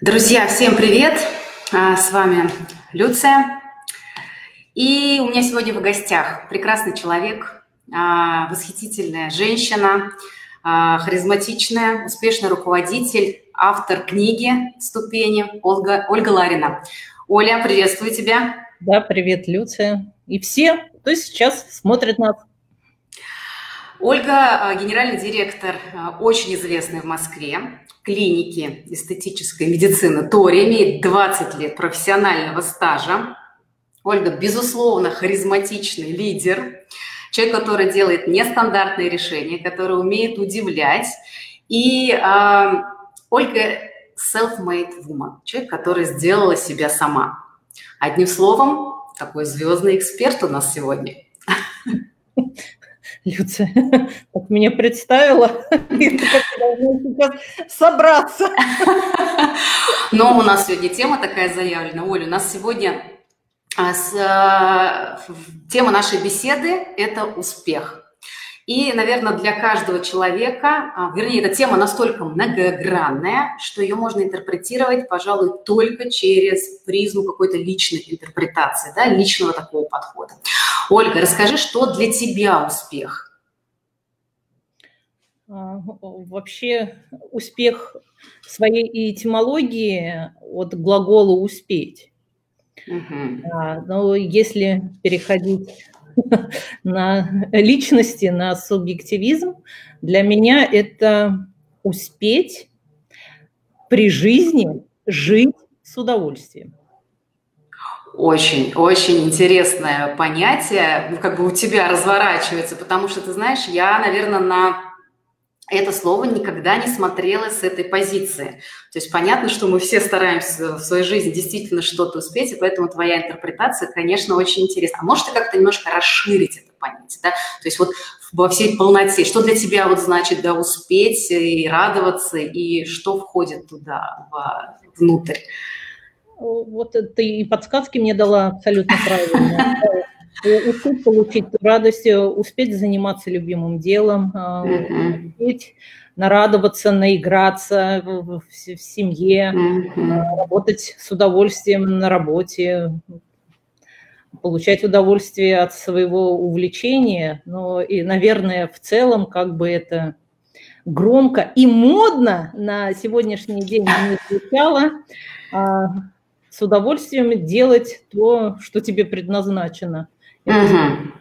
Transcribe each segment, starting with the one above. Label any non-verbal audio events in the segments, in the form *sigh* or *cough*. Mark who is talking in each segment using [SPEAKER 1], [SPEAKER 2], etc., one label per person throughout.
[SPEAKER 1] Друзья, всем привет! А, с вами Люция. И у меня сегодня в гостях прекрасный человек, а, восхитительная женщина, а, харизматичная, успешный руководитель, автор книги «Ступени» Ольга, Ольга Ларина. Оля, приветствую тебя.
[SPEAKER 2] Да, привет, Люция. И все, кто сейчас смотрит нас.
[SPEAKER 1] Ольга – генеральный директор очень известной в Москве клиники эстетической медицины Тори, имеет 20 лет профессионального стажа. Ольга, безусловно, харизматичный лидер, человек, который делает нестандартные решения, который умеет удивлять. И э, Ольга self-made woman, человек, который сделала себя сама. Одним словом, такой звездный эксперт у нас сегодня.
[SPEAKER 2] Люция, *laughs* так меня представила, *laughs* собраться. *laughs*
[SPEAKER 1] Но у нас сегодня тема такая заявлена. Оля, у нас сегодня а, а, тема нашей беседы – это успех. И, наверное, для каждого человека, а, вернее, эта тема настолько многогранная, что ее можно интерпретировать, пожалуй, только через призму какой-то личной интерпретации, да, личного такого подхода. Ольга, расскажи, что для тебя успех?
[SPEAKER 2] А, вообще успех своей этимологии от глагола «успеть». Угу. Но если переходить *laughs* на личности, на субъективизм. Для меня это успеть при жизни жить с удовольствием.
[SPEAKER 1] Очень, очень интересное понятие, ну, как бы у тебя разворачивается, потому что, ты знаешь, я, наверное, на это слово никогда не смотрела с этой позиции. То есть понятно, что мы все стараемся в своей жизни действительно что-то успеть, и поэтому твоя интерпретация, конечно, очень интересна. А может, ты как-то немножко расширить это понятие, да? То есть вот во всей полноте, что для тебя вот значит, да, успеть и радоваться, и что входит туда, внутрь?
[SPEAKER 2] Вот ты и подсказки мне дала абсолютно правильно. *laughs* успеть получить радость, успеть заниматься любимым делом, mm-hmm. успеть нарадоваться, наиграться в, в, в семье, mm-hmm. работать с удовольствием на работе, получать удовольствие от своего увлечения, но и, наверное, в целом как бы это громко и модно на сегодняшний день не звучало, а, с удовольствием делать то, что тебе предназначено.
[SPEAKER 1] Угу.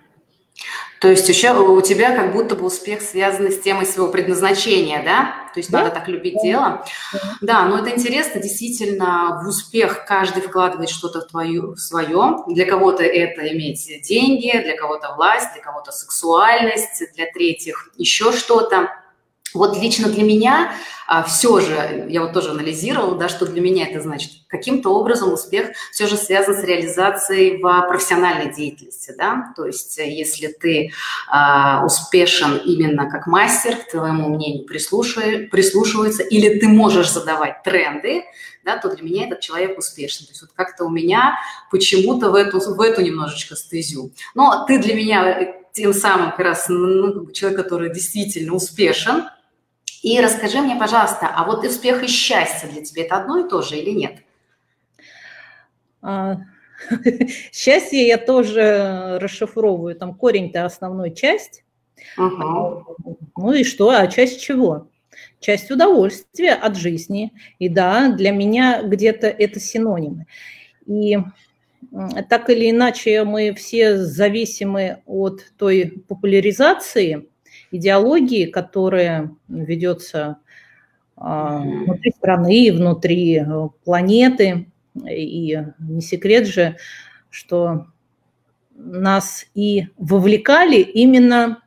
[SPEAKER 1] То есть еще у тебя как будто бы успех связан с темой своего предназначения, да? То есть да? надо так любить да. дело. Да, но это интересно, действительно, в успех каждый вкладывает что-то в, твою, в свое. Для кого-то это иметь деньги, для кого-то власть, для кого-то сексуальность, для третьих еще что-то. Вот лично для меня а, все же, я вот тоже анализировала, да, что для меня это значит. Каким-то образом успех все же связан с реализацией в профессиональной деятельности, да, то есть э, если ты а, успешен именно как мастер, к твоему мнению прислушиваются, или ты можешь задавать тренды, да, то для меня этот человек успешный. То есть вот как-то у меня почему-то в эту, в эту немножечко стезю. Но ты для меня э, тем самым как раз ну, человек, который действительно успешен, и расскажи мне, пожалуйста, а вот успех и счастье для тебя это одно и то же или нет?
[SPEAKER 2] А, *laughs* счастье я тоже расшифровываю. Там корень-то основной часть. Угу. Ну и что? А часть чего? Часть удовольствия от жизни. И да, для меня где-то это синонимы. И так или иначе мы все зависимы от той популяризации, идеологии, которая ведется а, внутри страны, внутри э, планеты. И не секрет же, что нас и вовлекали именно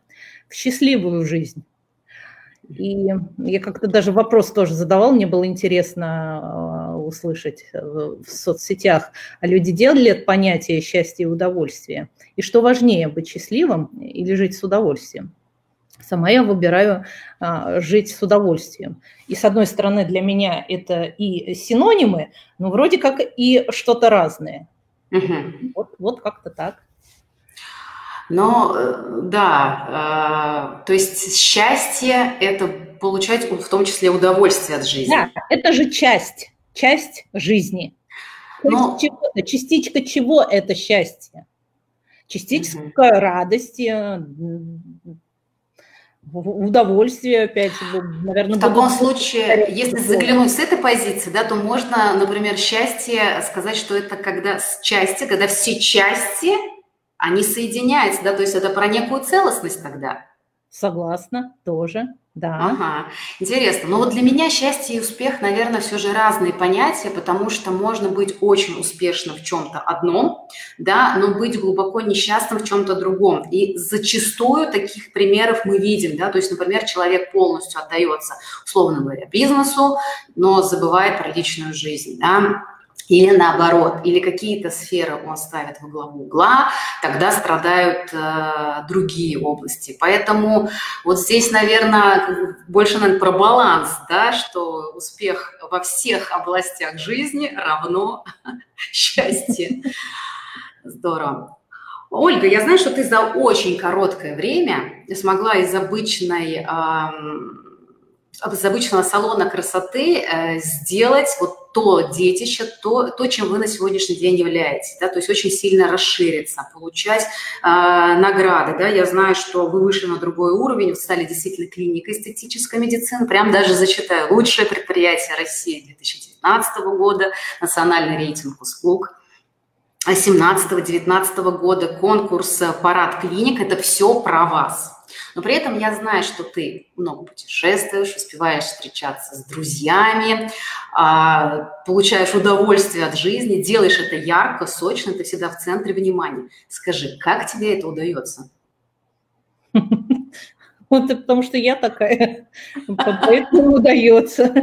[SPEAKER 2] в счастливую жизнь. И я как-то даже вопрос тоже задавал, мне было интересно а, услышать в соцсетях, а люди делали понятие счастья и удовольствия? И что важнее, быть счастливым или жить с удовольствием? Сама я выбираю а, жить с удовольствием. И с одной стороны, для меня это и синонимы, но вроде как и что-то разное. Угу. Вот, вот как-то так.
[SPEAKER 1] Но э, да, э, то есть счастье – это получать в том числе удовольствие от жизни. Да,
[SPEAKER 2] это же часть. часть жизни. Но... Чего-то, частичка чего это счастье? Частичка угу. радости, удовольствие опять,
[SPEAKER 1] наверное. В таком случае, если заглянуть с этой позиции, да, то можно, например, счастье сказать, что это когда счастье, когда все части, они соединяются, да, то есть это про некую целостность тогда.
[SPEAKER 2] Согласна, тоже. Да.
[SPEAKER 1] Ага, интересно. Но вот для меня счастье и успех, наверное, все же разные понятия, потому что можно быть очень успешным в чем-то одном, да, но быть глубоко несчастным в чем-то другом. И зачастую таких примеров мы видим, да, то есть, например, человек полностью отдается, условно говоря, бизнесу, но забывает про личную жизнь, да, или наоборот, или какие-то сферы он ставит во главу угла, тогда страдают э, другие области. Поэтому вот здесь, наверное, больше, наверное, про баланс, да, что успех во всех областях жизни равно *laughs* счастье. Здорово. Ольга, я знаю, что ты за очень короткое время смогла из обычной из обычного салона красоты э, сделать вот то детище, то, то, чем вы на сегодняшний день являетесь, да, то есть очень сильно расшириться, получать э, награды, да, я знаю, что вы вышли на другой уровень, вы стали действительно клиникой эстетической медицины, прям даже зачитаю, лучшее предприятие России 2019 года, национальный рейтинг услуг, 17-19 года конкурс «Парад клиник» – это все про вас – но при этом я знаю, что ты много путешествуешь, успеваешь встречаться с друзьями, а, получаешь удовольствие от жизни, делаешь это ярко, сочно, ты всегда в центре внимания. Скажи, как тебе это удается? *laughs*
[SPEAKER 2] Вот потому что я такая, поэтому удается.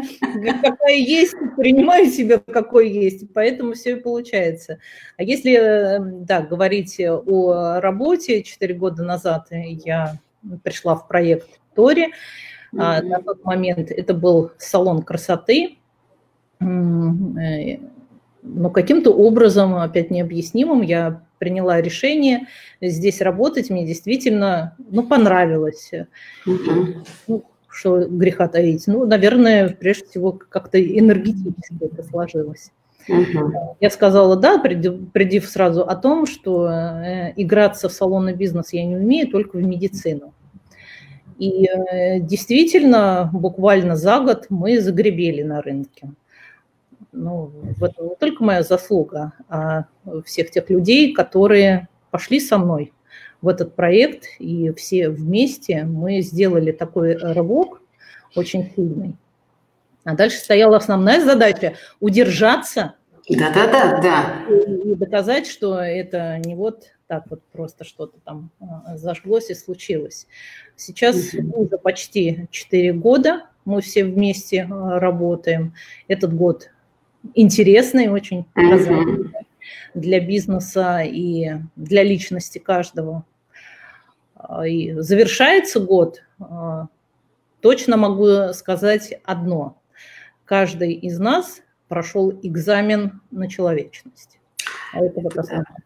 [SPEAKER 2] Какая есть, принимаю себя какой есть, поэтому все и получается. А если, э, да, говорить о работе, четыре года назад я пришла в проект Тори. Mm-hmm. На тот момент это был салон красоты, э, но каким-то образом, опять необъяснимым, я приняла решение здесь работать. Мне действительно ну, понравилось. Mm-hmm. Ну, что греха таить. Ну, наверное, прежде всего, как-то энергетически это сложилось. Угу. Я сказала да, предив сразу о том, что э, играться в салонный бизнес я не умею, только в медицину. И э, действительно, буквально за год мы загребели на рынке. Ну, это не только моя заслуга, а всех тех людей, которые пошли со мной в этот проект, и все вместе мы сделали такой рывок очень сильный. А дальше стояла основная задача – удержаться
[SPEAKER 1] да, да.
[SPEAKER 2] И доказать, что это не вот так вот просто что-то там а, зажглось и случилось. Сейчас угу. уже почти 4 года мы все вместе а, работаем. Этот год интересный, очень угу. для бизнеса и для личности каждого. А, и завершается год, точно могу сказать одно. Каждый из нас прошел экзамен на человечность.
[SPEAKER 1] А это вот основное.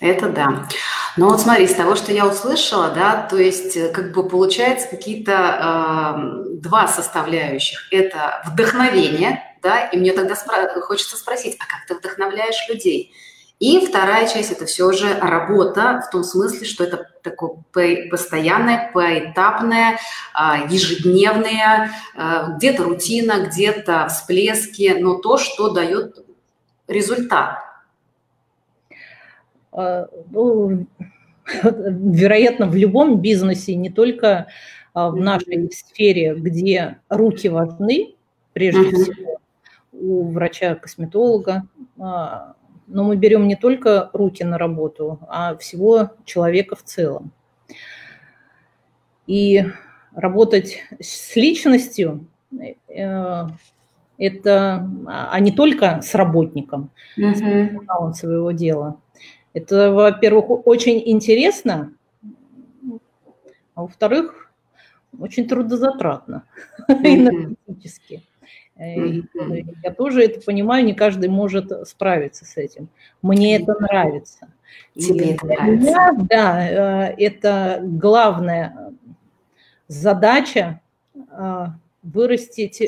[SPEAKER 1] Это да. Но вот смотри, с того, что я услышала, да, то есть э, как бы получается какие-то э, два составляющих. Это вдохновение, да, и мне тогда спро- хочется спросить, а как ты вдохновляешь людей? И вторая часть – это все же работа в том смысле, что это такое постоянное, поэтапное, а, ежедневное, а, где-то рутина, где-то всплески, но то, что дает результат.
[SPEAKER 2] А, ну, вероятно, в любом бизнесе, не только в нашей сфере, где руки важны, прежде всего, у врача-косметолога, но мы берем не только руки на работу, а всего человека в целом. И работать с личностью э, это, а не только с работником, mm-hmm. своего дела. Это, во-первых, очень интересно, а во-вторых, очень трудозатратно *laughs* mm-hmm. энергетически. Э, я тоже это понимаю, не каждый может справиться с этим. Мне это нравится.
[SPEAKER 1] Тебе это нравится? Меня,
[SPEAKER 2] да, э, это главная задача э, вырастить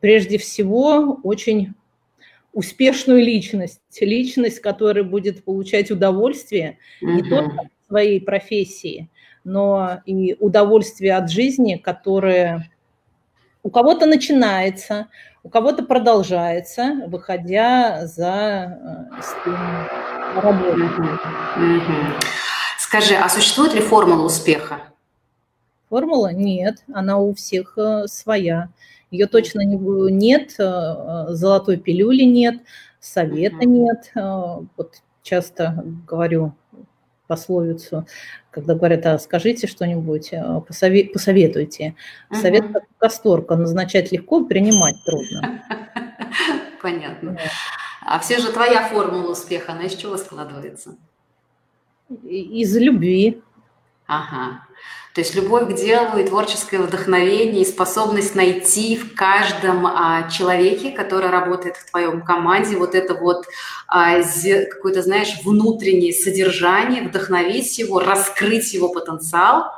[SPEAKER 2] прежде всего очень успешную личность, личность, которая будет получать удовольствие угу. не только от своей профессии, но и удовольствие от жизни, которое у кого-то начинается, у кого-то продолжается, выходя за
[SPEAKER 1] э, работу. Скажи, а существует ли формула успеха?
[SPEAKER 2] Формула? Нет, она у всех э, своя. Ее точно не, нет, э, золотой пилюли нет, совета нет. Вот часто говорю пословицу, когда говорят, а скажите что-нибудь, а, посоветуйте. Совет как касторка, назначать легко, принимать трудно. *laughs*
[SPEAKER 1] Понятно. А все же твоя формула успеха, она из чего складывается?
[SPEAKER 2] Из любви.
[SPEAKER 1] Ага. То есть любовь к делу и творческое вдохновение, и способность найти в каждом а, человеке, который работает в твоем команде, вот это вот а, какое-то, знаешь, внутреннее содержание, вдохновить его, раскрыть его потенциал.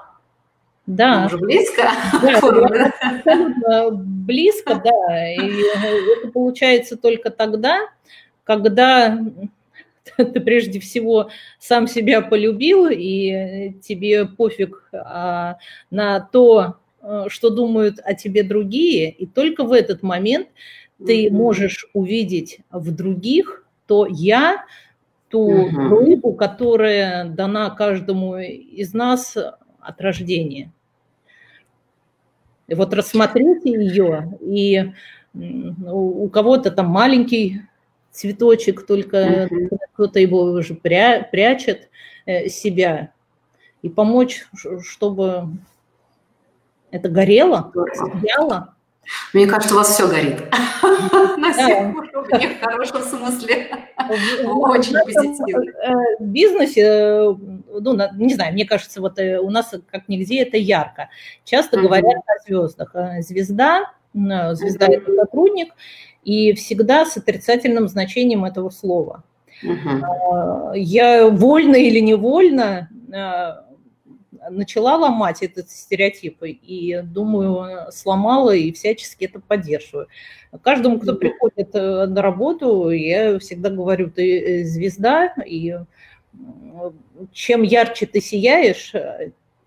[SPEAKER 2] Да.
[SPEAKER 1] Уже близко? *laughs*
[SPEAKER 2] Да, абсолютно близко, да. И это получается только тогда, когда *laughs* ты прежде всего сам себя полюбил, и тебе пофиг а, на то, э, что думают о тебе другие, и только в этот момент ты можешь увидеть в других то я, ту группу, которая дана каждому из нас от рождения. И вот рассмотрите ее, и у кого-то там маленький цветочек, только mm-hmm. кто-то его уже пря- прячет э, себя, и помочь, чтобы это горело, сияло.
[SPEAKER 1] Мне кажется, у вас все горит. *laughs* На всех уровнях, в хорошем смысле. Очень позитивно.
[SPEAKER 2] Э, в бизнесе, э, ну, не знаю, мне кажется, вот у нас как нигде это ярко. Часто говорят о звездах. Звезда, звезда – это сотрудник, и всегда с отрицательным значением этого слова. Угу. Я вольно или невольно а, начала ломать этот стереотип, и, думаю, сломала и всячески это поддерживаю. Каждому, кто приходит э, на работу, я всегда говорю, ты э, звезда, и чем ярче ты сияешь,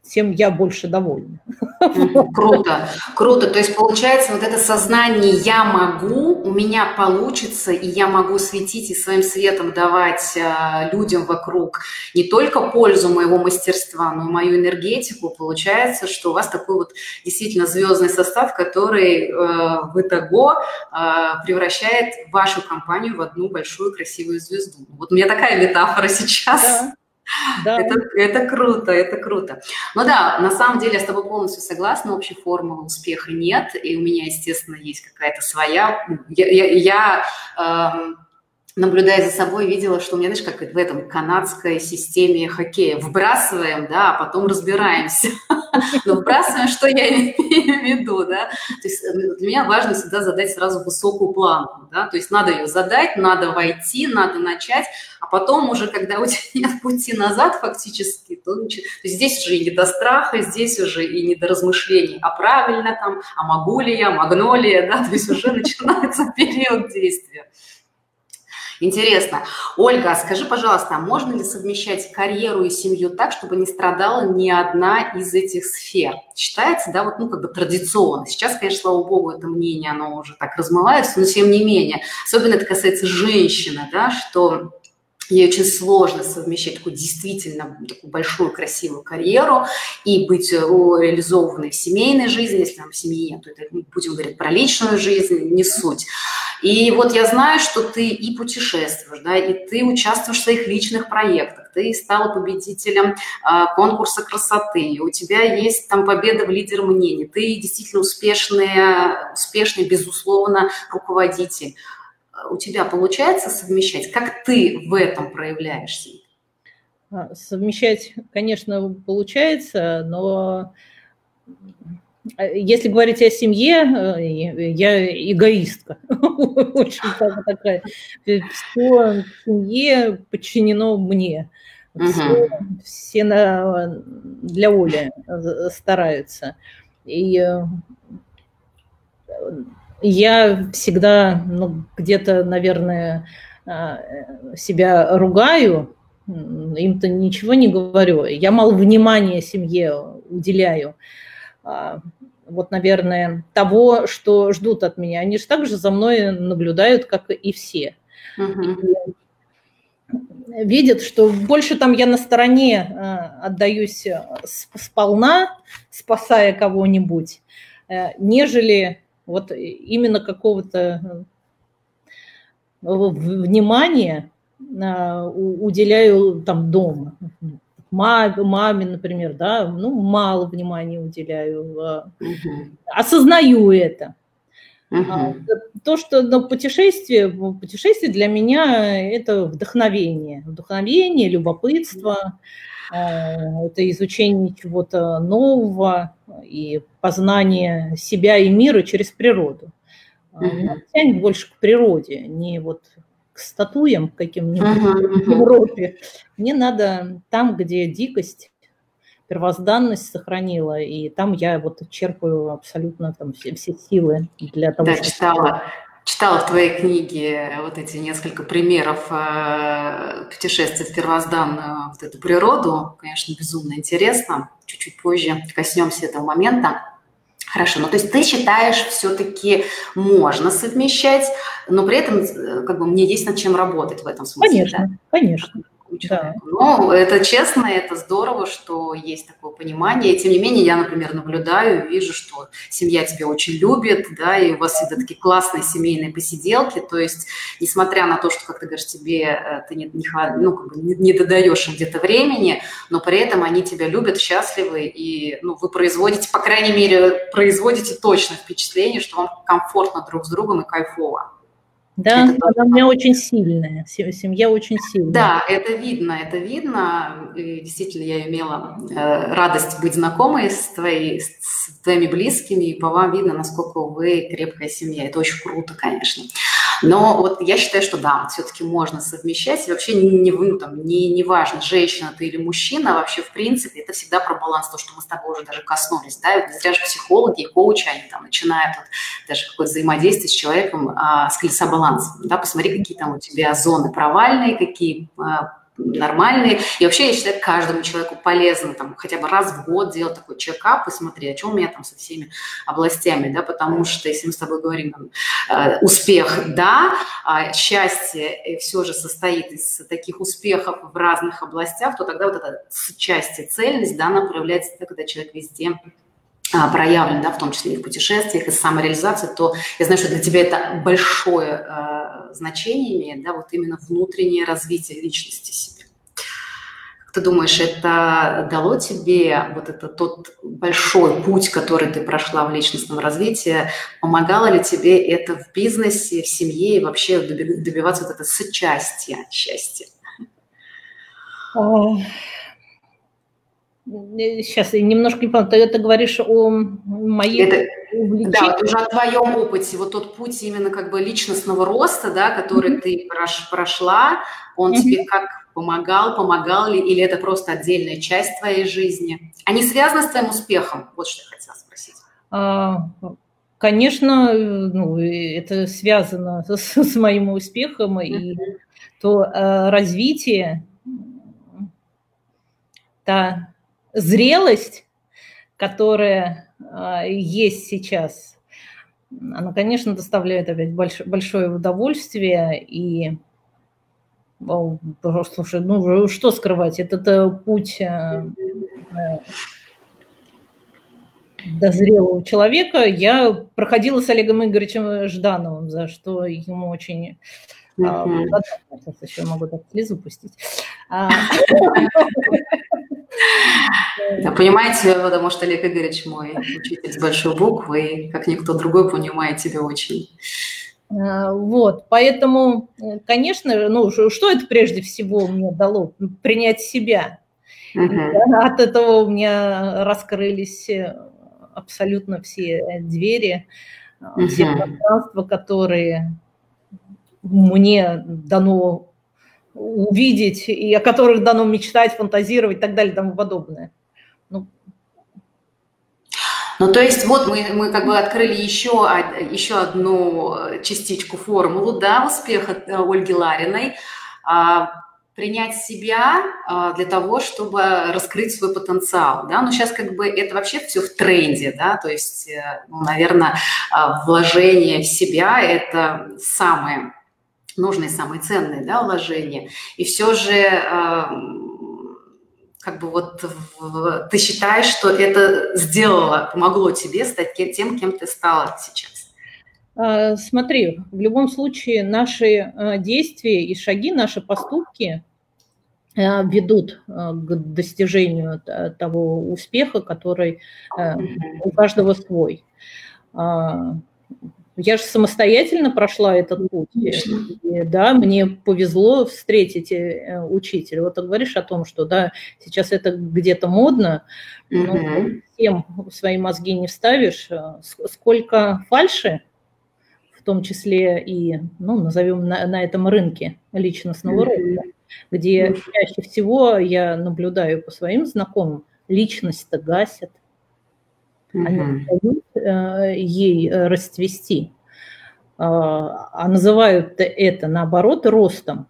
[SPEAKER 2] тем я больше довольна. *laughs*
[SPEAKER 1] Круто, круто. То есть получается вот это сознание «я могу», у меня получится, и я могу светить и своим светом давать э, людям вокруг не только пользу моего мастерства, но и мою энергетику. Получается, что у вас такой вот действительно звездный состав, который э, в итого э, превращает вашу компанию в одну большую красивую звезду. Вот у меня такая метафора сейчас. Да. Да. Это, это круто, это круто. Ну да, на самом деле я с тобой полностью согласна, общей формулы успеха нет, и у меня, естественно, есть какая-то своя. Я, я, я эм, наблюдая за собой, видела, что у меня, знаешь, как в этом канадской системе хоккея, вбрасываем, да, а потом разбираемся. *laughs* Но вбрасываем, что я имею в виду, да. То есть э, для меня важно всегда задать сразу высокую планку, да, то есть надо ее задать, надо войти, надо начать, а потом уже, когда у тебя *laughs* нет пути назад фактически, то, то здесь уже и не до страха, здесь уже и не до размышлений, а правильно там, а могу ли я, магнолия, да, то есть уже *laughs* начинается период действия. Интересно. Ольга, а скажи, пожалуйста, а можно ли совмещать карьеру и семью так, чтобы не страдала ни одна из этих сфер? Считается, да, вот, ну, как бы традиционно. Сейчас, конечно, слава богу, это мнение, оно уже так размывается, но тем не менее. Особенно это касается женщины, да, что ей очень сложно совмещать такую действительно такую большую красивую карьеру и быть э, реализованной в семейной жизни, если там семьи нет, то это будем говорить про личную жизнь, не суть. И вот я знаю, что ты и путешествуешь, да, и ты участвуешь в своих личных проектах, ты стала победителем а, конкурса красоты, и у тебя есть там победа в лидер мнений, ты действительно успешный, успешный, безусловно, руководитель. У тебя получается совмещать? Как ты в этом проявляешься?
[SPEAKER 2] А, совмещать, конечно, получается, но если говорить о семье, э, я эгоистка. *laughs* Очень такая. Все в семье подчинено мне. Все, все на, для Оли стараются. И э, я всегда ну, где-то, наверное, а, себя ругаю, им-то ничего не говорю. Я мало внимания семье уделяю. А, вот, наверное, того, что ждут от меня. Они же также за мной наблюдают, как и все. Uh-huh. И видят, что больше там я на стороне а, отдаюсь сполна, спасая кого-нибудь, э, нежели вот именно какого-то э, внимания а, уделяю там дома. Маме, маме, например, да, ну, мало внимания уделяю, угу. осознаю это. Угу. То, что на путешествие, путешествие для меня это вдохновение, вдохновение, любопытство, а, это изучение чего-то нового и познание себя и мира через природу. Угу. Тянет больше к природе, не вот к статуям каким-нибудь uh-huh, в Европе. Мне надо там, где дикость, первозданность сохранила, и там я вот черпаю абсолютно там все, все силы для того,
[SPEAKER 1] да, чтобы... читала, читала в твоей книге вот эти несколько примеров э, путешествий в первозданную вот эту природу. Конечно, безумно интересно. Чуть-чуть позже коснемся этого момента. Хорошо, ну то есть ты считаешь, все-таки можно совмещать, но при этом э, как бы мне есть над чем работать в этом смысле.
[SPEAKER 2] Конечно, да? конечно
[SPEAKER 1] человеку. Да. Ну, это честно, это здорово, что есть такое понимание. И, тем не менее, я, например, наблюдаю, вижу, что семья тебя очень любит, да, и у вас всегда такие классные семейные посиделки. То есть, несмотря на то, что, как ты говоришь, тебе э, ты не, не, ну, как бы не, не додаешь им где-то времени, но при этом они тебя любят, счастливы, и ну, вы производите, по крайней мере, производите точно впечатление, что вам комфортно друг с другом и кайфово.
[SPEAKER 2] Да, это она у меня очень сильная, семья очень сильная.
[SPEAKER 1] Да, это видно, это видно. И действительно, я имела э, радость быть знакомой с, твоей, с твоими близкими, и по вам видно, насколько вы крепкая семья. Это очень круто, конечно. Но вот я считаю, что да, все-таки можно совмещать. И вообще не, ну, там, не, не важно, женщина ты или мужчина, а вообще в принципе это всегда про баланс, то, что мы с тобой уже даже коснулись. Да? Не зря же психологи и коучи, они там начинают вот, даже какое-то взаимодействие с человеком а, с колеса баланса. Да? Посмотри, какие там у тебя зоны провальные, какие а, нормальные. И вообще, я считаю, каждому человеку полезно там хотя бы раз в год делать такой чекап, посмотреть, о чем у меня там со всеми областями, да, потому что, если мы с тобой говорим, там, э, успех, да, а счастье все же состоит из таких успехов в разных областях, то тогда вот эта счастье, цельность, да, она проявляется, когда человек везде а, проявлен, да, в том числе и в путешествиях, и самореализации, то я знаю, что для тебя это большое э, значение имеет, да, вот именно внутреннее развитие личности себя. Как ты думаешь, это дало тебе вот это тот большой путь, который ты прошла в личностном развитии, помогало ли тебе это в бизнесе, в семье и вообще добиваться вот это сочастия счастья?
[SPEAKER 2] Сейчас я немножко не помню, ты, ты говоришь о моей
[SPEAKER 1] это, Да, вот уже о твоем опыте, вот тот путь именно как бы личностного роста, да, который mm-hmm. ты прошла, он mm-hmm. тебе как помогал, помогал ли, или это просто отдельная часть твоей жизни? Они связаны с твоим успехом? Вот что я хотела спросить.
[SPEAKER 2] А, конечно, ну, это связано с, с моим успехом, mm-hmm. и то а, развитие, да, зрелость, которая а, есть сейчас, она, конечно, доставляет опять больш, большое удовольствие и слушай, ну что скрывать, этот э, путь э, э, до зрелого человека я проходила с Олегом Игоревичем Ждановым, за что ему очень mm-hmm. сейчас еще могу так слезу пустить. *laughs*
[SPEAKER 1] Да, понимаете, потому что Олег Игоревич мой учитель с большой буквы, и как никто другой понимает тебя очень.
[SPEAKER 2] А, вот, поэтому, э, конечно, ну, что это прежде всего мне дало? Принять себя. Угу. От этого у меня раскрылись э, абсолютно все двери, угу. все пространства, которые мне дано увидеть, и о которых дано мечтать, фантазировать и так далее и тому подобное.
[SPEAKER 1] Ну, Ну, то есть вот мы, мы как бы открыли еще, еще одну частичку формулу, да, успеха э, Ольги Лариной. А, принять себя а, для того, чтобы раскрыть свой потенциал, да, но сейчас как бы это вообще все в тренде, да, то есть, э, ну, наверное, а, вложение в себя – это самое нужное, самое ценное, да, вложение, и все же как бы вот ты считаешь, что это сделало, помогло тебе стать тем, кем ты стала сейчас?
[SPEAKER 2] А, смотри, в любом случае наши а, действия и шаги, наши поступки а, ведут к достижению того успеха, который у каждого свой. Я же самостоятельно прошла этот путь. И, да, мне повезло встретить э, учителя. Вот ты говоришь о том, что да, сейчас это где-то модно, но всем свои мозги не вставишь. Сколько фальши в том числе и, ну, назовем на, на этом рынке личностного роста, где чаще всего я наблюдаю по своим знакомым, личность-то гасят, они не дают э, ей расцвести, а, а называют это, наоборот, ростом.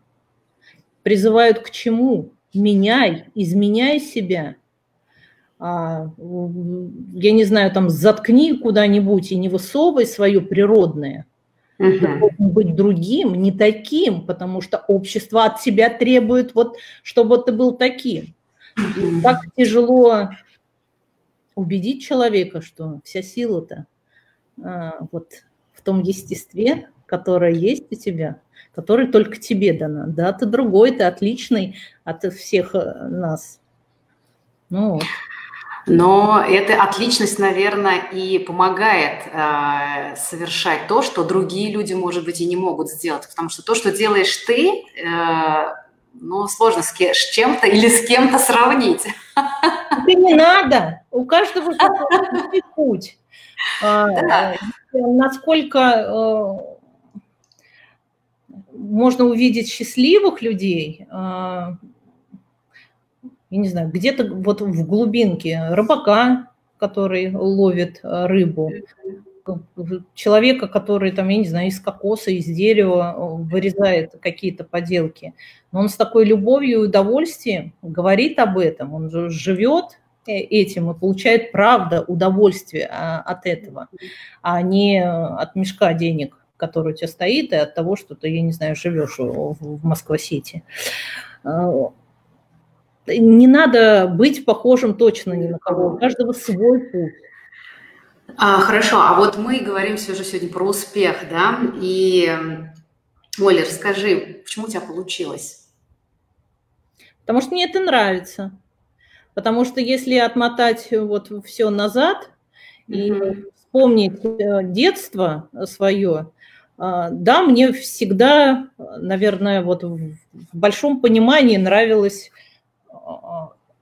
[SPEAKER 2] Призывают к чему? Меняй, изменяй себя. А, я не знаю, там заткни куда-нибудь и не высовывай свое природное – Угу. Ты должен быть другим, не таким, потому что общество от тебя требует, вот, чтобы ты был таким. И так тяжело убедить человека, что вся сила-то а, вот в том естестве, которое есть у тебя, которое только тебе дано. Да, ты другой, ты отличный от всех э, нас.
[SPEAKER 1] Ну вот. Но эта отличность, наверное, и помогает э, совершать то, что другие люди, может быть, и не могут сделать. Потому что то, что делаешь ты, э, ну, сложно с, с чем-то или с кем-то сравнить. *laughs*
[SPEAKER 2] Это не надо. У каждого свой путь. А, да. Насколько э, можно увидеть счастливых людей, э, я не знаю, где-то вот в глубинке рыбака, который ловит э, рыбу, человека, который там, я не знаю, из кокоса, из дерева э, вырезает какие-то поделки. Но он с такой любовью и удовольствием говорит об этом, он же живет э, этим и получает правда удовольствие а, от этого, а не от мешка денег, который у тебя стоит, и от того, что ты, я не знаю, живешь в Москва-Сити не надо быть похожим точно ни на кого, у каждого свой путь.
[SPEAKER 1] А, хорошо, а вот мы говорим все же сегодня про успех, да, и, Оля, расскажи, почему у тебя получилось?
[SPEAKER 2] Потому что мне это нравится. Потому что если отмотать вот все назад и mm вспомнить э, детство свое, а, да, мне всегда, наверное, вот в большом понимании нравилось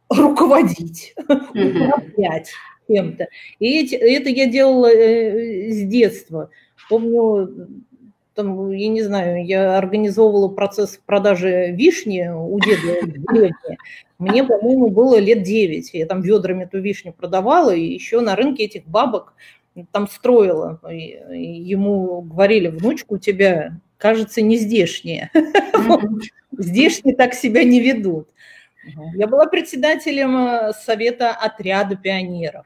[SPEAKER 2] руководить, управлять кем-то. И эти, это я делала э, с детства. Помню, там, я не знаю, я организовывала процесс продажи вишни у деда в деревне. Мне, по-моему, было лет 9. Я там ведрами эту вишню продавала, и еще на рынке этих бабок там строила. ему говорили, внучка у тебя, кажется, не здешняя. Здешние так себя не ведут. Я была председателем э, совета отряда пионеров.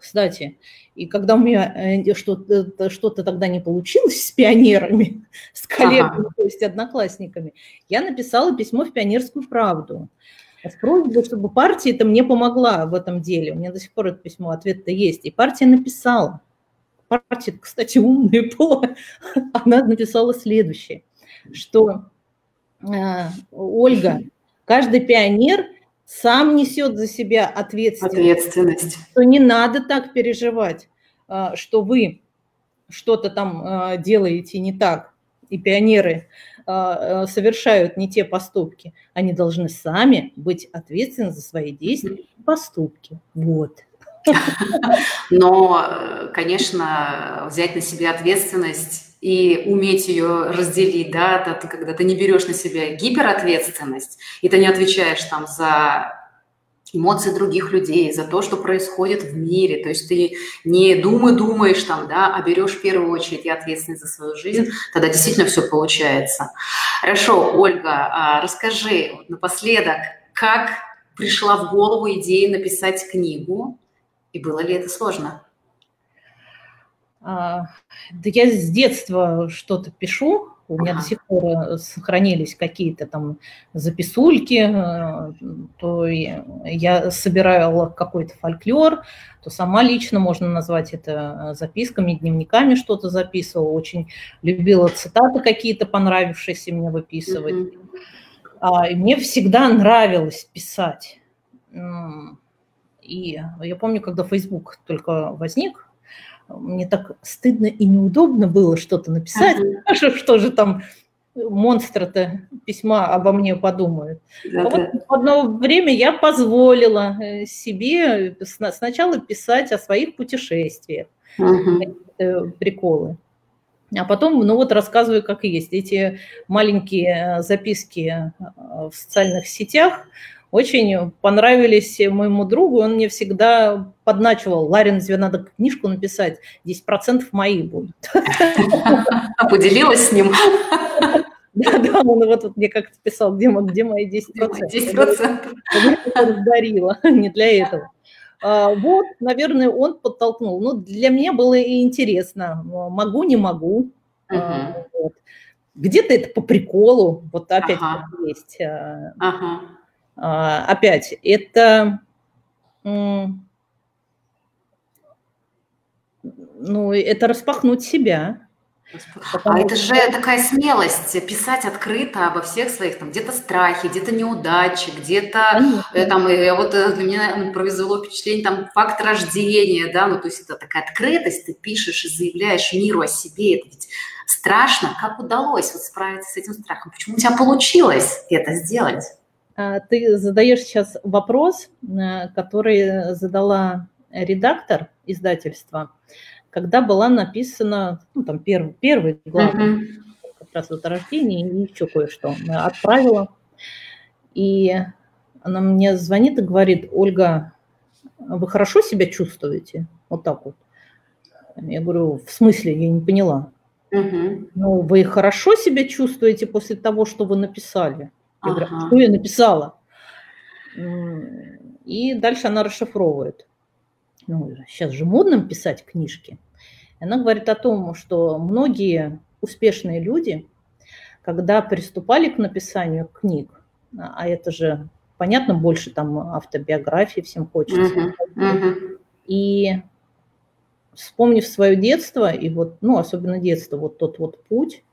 [SPEAKER 2] Кстати, и когда у меня э, что-то, что-то тогда не получилось с пионерами, *laughs* с коллегами, ага. то есть одноклассниками, я написала письмо в «Пионерскую правду» с просьбой, чтобы партия это мне помогла в этом деле. У меня до сих пор это письмо, ответ-то есть. И партия написала. Партия, кстати, умная была. *laughs* Она написала следующее, что э, Ольга, Каждый пионер сам несет за себя ответственность. Ответственность. Что не надо так переживать, а, что вы что-то там а, делаете не так, и пионеры а, совершают не те поступки. Они должны сами быть ответственны за свои действия и поступки. Вот.
[SPEAKER 1] Но, конечно, взять на себя ответственность и уметь ее разделить, да, ты, когда ты не берешь на себя гиперответственность, и ты не отвечаешь там за эмоции других людей, за то, что происходит в мире. То есть ты не думай, думаешь там, да, а берешь в первую очередь и ответственность за свою жизнь, тогда действительно все получается. Хорошо, Ольга, а расскажи напоследок, как пришла в голову идея написать книгу, и было ли это сложно?
[SPEAKER 2] А, да я с детства что-то пишу, у меня до сих пор э, сохранились какие-то там записульки, э, то я собирала какой-то фольклор, то сама лично можно назвать это э, записками, дневниками что-то записывала, очень любила цитаты какие-то понравившиеся мне выписывать. Mm-hmm. И мне всегда нравилось писать. И я помню, когда Facebook только возник, мне так стыдно и неудобно было что-то написать, ага. *laughs* что, что же там монстра-то письма обо мне подумают. Да, а вот в одно время я позволила э, себе сначала писать о своих путешествиях, ага. приколы. А потом, ну вот рассказываю, как есть. Эти маленькие э, записки э, в социальных сетах, очень понравились моему другу, он мне всегда подначивал, Ларин, тебе надо книжку написать, 10% мои будут.
[SPEAKER 1] А *laughs* поделилась с ним? *laughs*
[SPEAKER 2] Да, да, он вот, вот мне как-то писал, где, где мои 10%? 10%. Я дарила, *laughs* не для этого. А, вот, наверное, он подтолкнул. Ну, для меня было и интересно, могу, не могу. Uh-huh. Вот. Где-то это по приколу, вот опять ага. есть. Ага. А, опять, это, ну, это распахнуть себя.
[SPEAKER 1] А это же такая смелость писать открыто обо всех своих, там, где-то страхи, где-то неудачи, где-то, э, там, и вот э, для меня произвело впечатление, там, факт рождения, да, ну, то есть это такая открытость, ты пишешь и заявляешь миру о себе, это ведь страшно. Как удалось вот справиться с этим страхом? Почему у тебя получилось это сделать?
[SPEAKER 2] А, ты задаешь сейчас вопрос, э, который задала редактор издательства, когда была написана, ну, там, перв, первый глава, uh-huh. как раз вот рождение и еще кое-что отправила. И она мне звонит и говорит, Ольга, вы хорошо себя чувствуете? Вот так вот. Я говорю, в смысле, я не поняла. Угу. Ну, вы хорошо себя чувствуете после того, что вы написали? Я ага. что я написала? И дальше она расшифровывает. Ну, сейчас же модно писать книжки. Она говорит о том, что многие успешные люди, когда приступали к написанию книг, а это же, понятно, больше там автобиографии всем хочется, uh-huh, uh-huh. и вспомнив свое детство, и вот, ну, особенно детство, вот тот вот путь, а,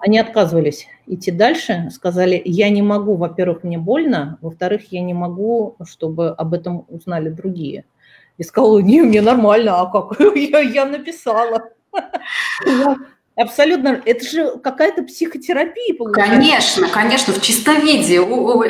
[SPEAKER 2] они отказывались идти дальше, сказали, я не могу, во-первых, мне больно, во-вторых, я не могу, чтобы об этом узнали другие. И сказала, не, мне нормально, а как? *laughs* я, я написала. Абсолютно. Это же какая-то психотерапия
[SPEAKER 1] получается. Конечно, конечно, в чистовиде.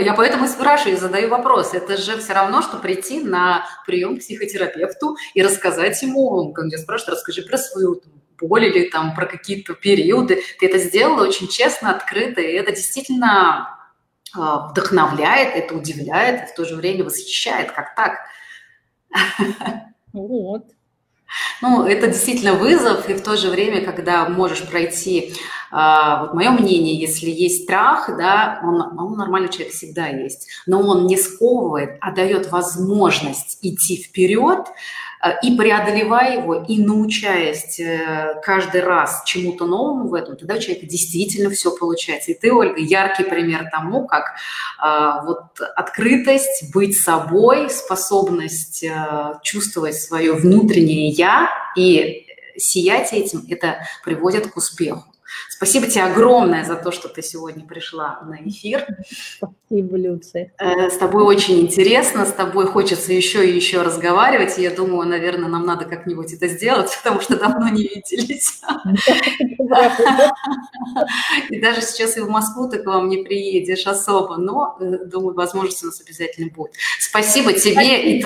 [SPEAKER 1] Я поэтому и спрашиваю, задаю вопрос. Это же все равно, что прийти на прием к психотерапевту и рассказать ему, он ко мне спрашивает, расскажи про свою боль или там про какие-то периоды. Ты это сделала очень честно, открыто, и это действительно а, вдохновляет, это удивляет, и в то же время восхищает. Как так? Вот. Ну, это действительно вызов, и в то же время, когда можешь пройти, э, вот мое мнение, если есть страх, да, он, он нормальный человек всегда есть, но он не сковывает, а дает возможность идти вперед, и преодолевая его, и научаясь э, каждый раз чему-то новому в этом, тогда у человека действительно все получается. И ты, Ольга, яркий пример тому, как э, вот открытость, быть собой, способность чувствовать свое внутреннее «я» и сиять этим, это приводит к успеху. Спасибо тебе огромное за то, что ты сегодня пришла на эфир.
[SPEAKER 2] Спасибо, Люция.
[SPEAKER 1] Э, с тобой очень интересно, с тобой хочется еще и еще разговаривать. И я думаю, наверное, нам надо как-нибудь это сделать, *laughs* потому что давно не виделись. *laughs* И даже сейчас и в Москву ты к вам не приедешь особо, но, э, думаю, возможность у нас обязательно будет. Спасибо тебе и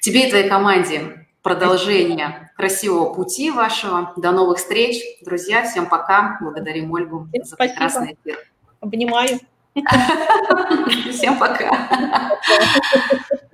[SPEAKER 1] тебе и твоей команде продолжения красивого пути вашего. До новых встреч, друзья. Всем пока. Благодарим Ольгу за прекрасный эфир.
[SPEAKER 2] Обнимаю. *laughs*
[SPEAKER 1] Всем пока. *laughs*